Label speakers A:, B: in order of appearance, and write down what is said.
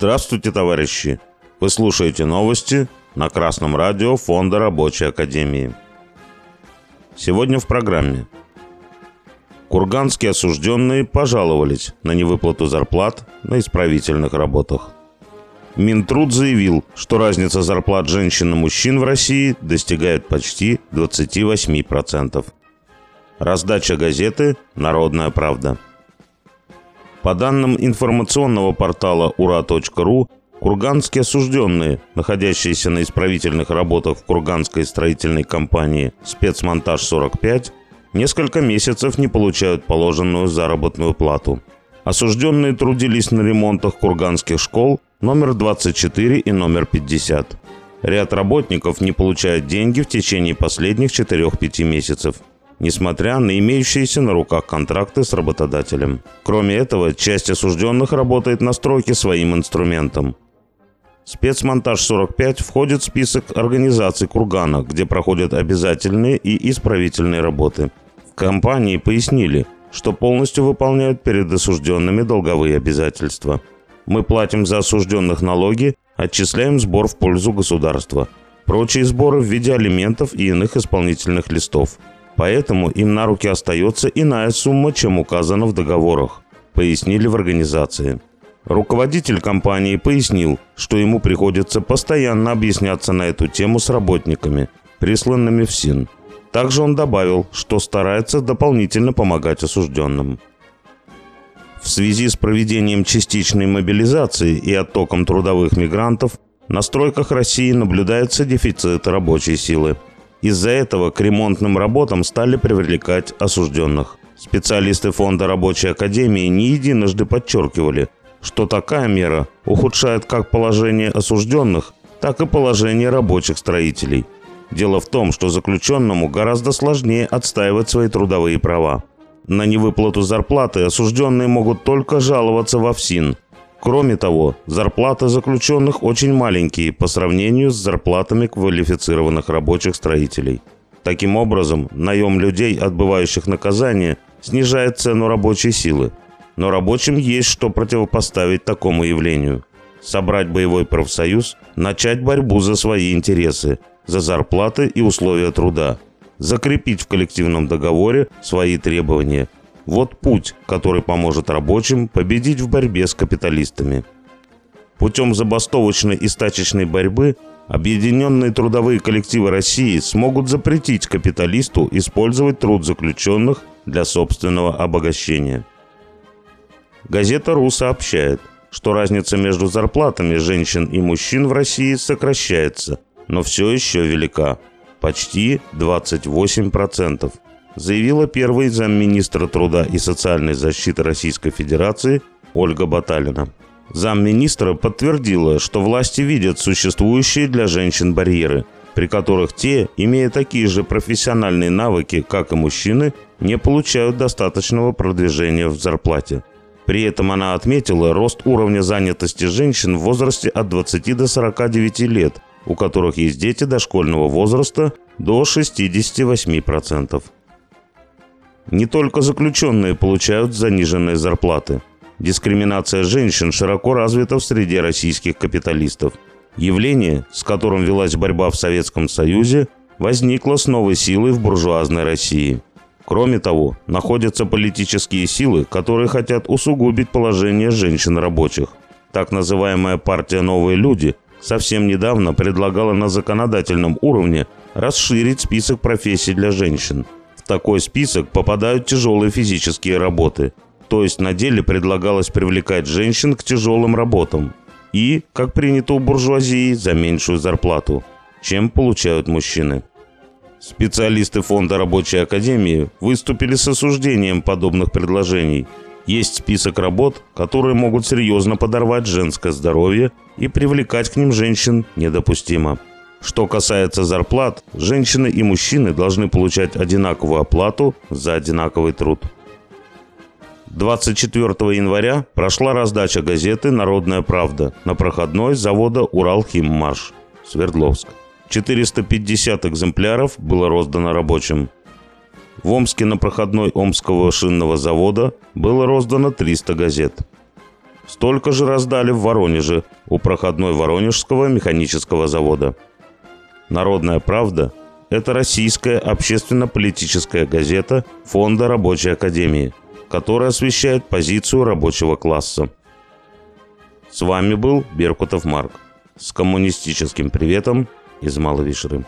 A: Здравствуйте, товарищи! Вы слушаете новости на Красном радио Фонда Рабочей Академии. Сегодня в программе. Курганские осужденные пожаловались на невыплату зарплат на исправительных работах. Минтруд заявил, что разница зарплат женщин и мужчин в России достигает почти 28%. Раздача газеты «Народная правда». По данным информационного портала ура.ру, курганские осужденные, находящиеся на исправительных работах в Курганской строительной компании «Спецмонтаж-45», несколько месяцев не получают положенную заработную плату. Осужденные трудились на ремонтах курганских школ номер 24 и номер 50. Ряд работников не получают деньги в течение последних 4-5 месяцев – несмотря на имеющиеся на руках контракты с работодателем. Кроме этого, часть осужденных работает на стройке своим инструментом. Спецмонтаж 45 входит в список организаций Кургана, где проходят обязательные и исправительные работы. В компании пояснили, что полностью выполняют перед осужденными долговые обязательства. Мы платим за осужденных налоги, отчисляем сбор в пользу государства. Прочие сборы в виде алиментов и иных исполнительных листов – Поэтому им на руки остается иная сумма, чем указано в договорах, пояснили в организации. Руководитель компании пояснил, что ему приходится постоянно объясняться на эту тему с работниками, присланными в СИН. Также он добавил, что старается дополнительно помогать осужденным. В связи с проведением частичной мобилизации и оттоком трудовых мигрантов на стройках России наблюдается дефицит рабочей силы – из-за этого к ремонтным работам стали привлекать осужденных. Специалисты Фонда рабочей академии не единожды подчеркивали, что такая мера ухудшает как положение осужденных, так и положение рабочих строителей. Дело в том, что заключенному гораздо сложнее отстаивать свои трудовые права. На невыплату зарплаты осужденные могут только жаловаться во ФСИН – Кроме того, зарплаты заключенных очень маленькие по сравнению с зарплатами квалифицированных рабочих строителей. Таким образом, наем людей, отбывающих наказание, снижает цену рабочей силы. Но рабочим есть что противопоставить такому явлению. Собрать боевой профсоюз, начать борьбу за свои интересы, за зарплаты и условия труда, закрепить в коллективном договоре свои требования – вот путь, который поможет рабочим победить в борьбе с капиталистами. Путем забастовочной и стачечной борьбы объединенные трудовые коллективы России смогут запретить капиталисту использовать труд заключенных для собственного обогащения. Газета «Ру» сообщает, что разница между зарплатами женщин и мужчин в России сокращается, но все еще велика – почти 28% заявила первый замминистра труда и социальной защиты Российской Федерации Ольга Баталина. Замминистра подтвердила, что власти видят существующие для женщин барьеры, при которых те, имея такие же профессиональные навыки, как и мужчины, не получают достаточного продвижения в зарплате. При этом она отметила рост уровня занятости женщин в возрасте от 20 до 49 лет, у которых есть дети дошкольного возраста до 68%. Не только заключенные получают заниженные зарплаты. Дискриминация женщин широко развита в среде российских капиталистов. Явление, с которым велась борьба в Советском Союзе, возникло с новой силой в буржуазной России. Кроме того, находятся политические силы, которые хотят усугубить положение женщин-рабочих. Так называемая партия «Новые люди» совсем недавно предлагала на законодательном уровне расширить список профессий для женщин – такой список попадают тяжелые физические работы. То есть на деле предлагалось привлекать женщин к тяжелым работам. И, как принято у буржуазии, за меньшую зарплату, чем получают мужчины. Специалисты Фонда рабочей академии выступили с осуждением подобных предложений. Есть список работ, которые могут серьезно подорвать женское здоровье и привлекать к ним женщин недопустимо. Что касается зарплат, женщины и мужчины должны получать одинаковую оплату за одинаковый труд. 24 января прошла раздача газеты «Народная правда» на проходной завода «Уралхиммаш» Свердловск. 450 экземпляров было роздано рабочим. В Омске на проходной Омского шинного завода было роздано 300 газет. Столько же раздали в Воронеже у проходной Воронежского механического завода. «Народная правда» – это российская общественно-политическая газета Фонда Рабочей Академии, которая освещает позицию рабочего класса. С вами был Беркутов Марк. С коммунистическим приветом из Малой Вишеры.